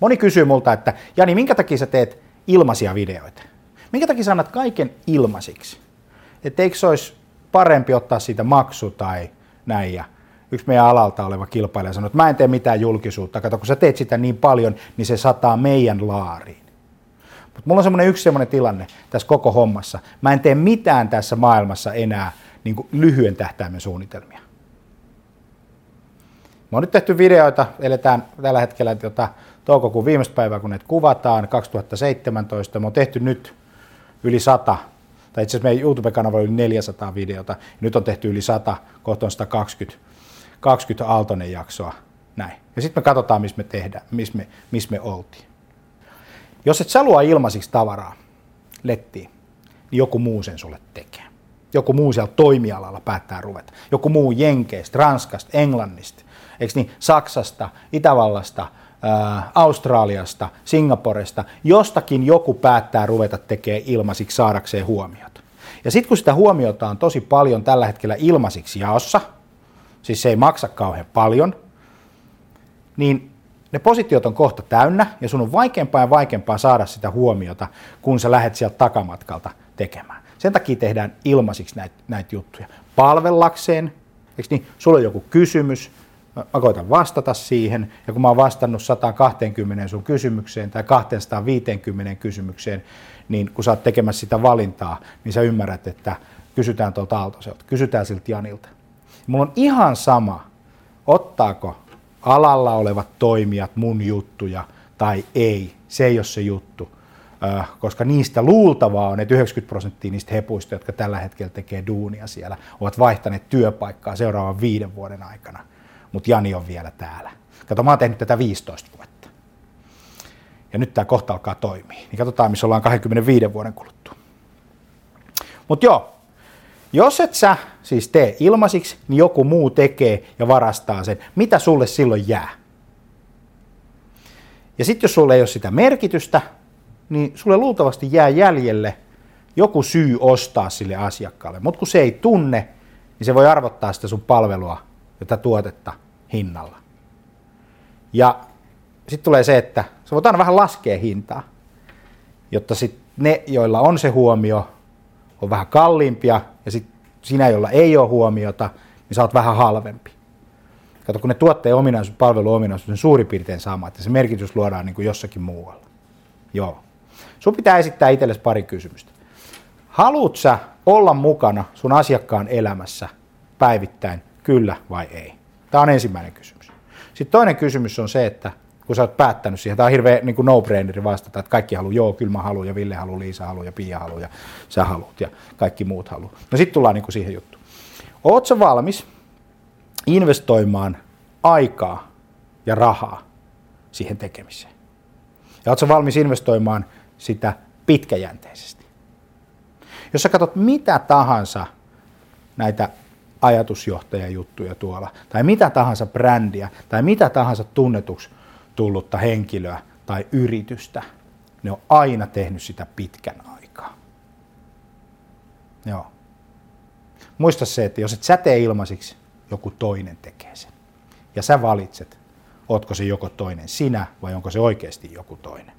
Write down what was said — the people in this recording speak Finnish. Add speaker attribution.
Speaker 1: Moni kysyy multa, että Jani, minkä takia sä teet ilmaisia videoita? Minkä takia sä annat kaiken ilmaisiksi? Että eikö se olisi parempi ottaa siitä maksu tai näin. Ja yksi meidän alalta oleva kilpailija sanoi, että mä en tee mitään julkisuutta. Kato, kun sä teet sitä niin paljon, niin se sataa meidän laariin. Mutta mulla on semmoinen yksi semmoinen tilanne tässä koko hommassa. Mä en tee mitään tässä maailmassa enää niin lyhyen tähtäimen suunnitelmia. Me on nyt tehty videoita, eletään tällä hetkellä jota, toukokuun viimeistä päivää, kun ne kuvataan, 2017. Me on tehty nyt yli 100, tai itse asiassa meidän YouTube-kanavalla yli 400 videota, nyt on tehty yli 100, kohta on 120 20 Aaltonen jaksoa, näin. Ja sitten me katsotaan, missä me tehdään, missä me, missä me oltiin. Jos et sä luo ilmaisiksi tavaraa lettiin, niin joku muu sen sulle tekee. Joku muu siellä toimialalla päättää ruveta. Joku muu Jenkeistä, Ranskasta, Englannista, eikö niin, Saksasta, Itävallasta, ää, Australiasta, Singaporesta, jostakin joku päättää ruveta tekemään ilmaisiksi saadakseen huomiota. Ja sitten kun sitä huomiota on tosi paljon tällä hetkellä ilmaisiksi jaossa, siis se ei maksa kauhean paljon, niin ne positiot on kohta täynnä ja sun on vaikeampaa ja vaikeampaa saada sitä huomiota, kun sä lähdet sieltä takamatkalta tekemään. Sen takia tehdään ilmaisiksi näitä, näitä juttuja. Palvellakseen, eikö niin, sulla on joku kysymys, mä koitan vastata siihen, ja kun mä oon vastannut 120 sun kysymykseen tai 250 kysymykseen, niin kun sä oot tekemässä sitä valintaa, niin sä ymmärrät, että kysytään tuolta Aaltoselta, kysytään siltä Janilta. Mulla on ihan sama, ottaako alalla olevat toimijat mun juttuja tai ei. Se ei ole se juttu, koska niistä luultavaa on, että 90 prosenttia niistä hepuista, jotka tällä hetkellä tekee duunia siellä, ovat vaihtaneet työpaikkaa seuraavan viiden vuoden aikana. Mutta Jani on vielä täällä. Kato, mä oon tehnyt tätä 15 vuotta. Ja nyt tämä kohta alkaa toimia. Niin katsotaan, missä ollaan 25 vuoden kuluttua. Mutta joo, jos et sä siis tee ilmaisiksi, niin joku muu tekee ja varastaa sen. Mitä sulle silloin jää? Ja sitten jos sulle ei ole sitä merkitystä, niin sulle luultavasti jää jäljelle joku syy ostaa sille asiakkaalle. Mutta kun se ei tunne, niin se voi arvottaa sitä sun palvelua tätä tuotetta hinnalla. Ja sitten tulee se, että sä voit aina vähän laskea hintaa, jotta sit ne, joilla on se huomio, on vähän kalliimpia ja sitten sinä, jolla ei ole huomiota, niin sä oot vähän halvempi. Kato, kun ne tuotteen ominaisuus, palveluominaisuus on suurin piirtein sama, että se merkitys luodaan niin kuin jossakin muualla. Joo. Sun pitää esittää itsellesi pari kysymystä. Haluut sä olla mukana sun asiakkaan elämässä päivittäin, kyllä vai ei? Tämä on ensimmäinen kysymys. Sitten toinen kysymys on se, että kun sä oot päättänyt siihen, tämä on hirveä niin no-braineri vastata, että kaikki haluaa, joo, kyllä mä haluan, ja Ville haluaa, Liisa haluaa, ja Pia haluaa, ja sä haluat, ja kaikki muut haluaa. No sitten tullaan niin kuin siihen juttuun. Oot sä valmis investoimaan aikaa ja rahaa siihen tekemiseen? Ja oot sä valmis investoimaan sitä pitkäjänteisesti? Jos sä katsot mitä tahansa näitä ajatusjohtajajuttuja tuolla, tai mitä tahansa brändiä, tai mitä tahansa tunnetuksi tullutta henkilöä tai yritystä, ne on aina tehnyt sitä pitkän aikaa. Joo. Muista se, että jos et sä tee ilmaisiksi, joku toinen tekee sen. Ja sä valitset, ootko se joko toinen sinä vai onko se oikeasti joku toinen.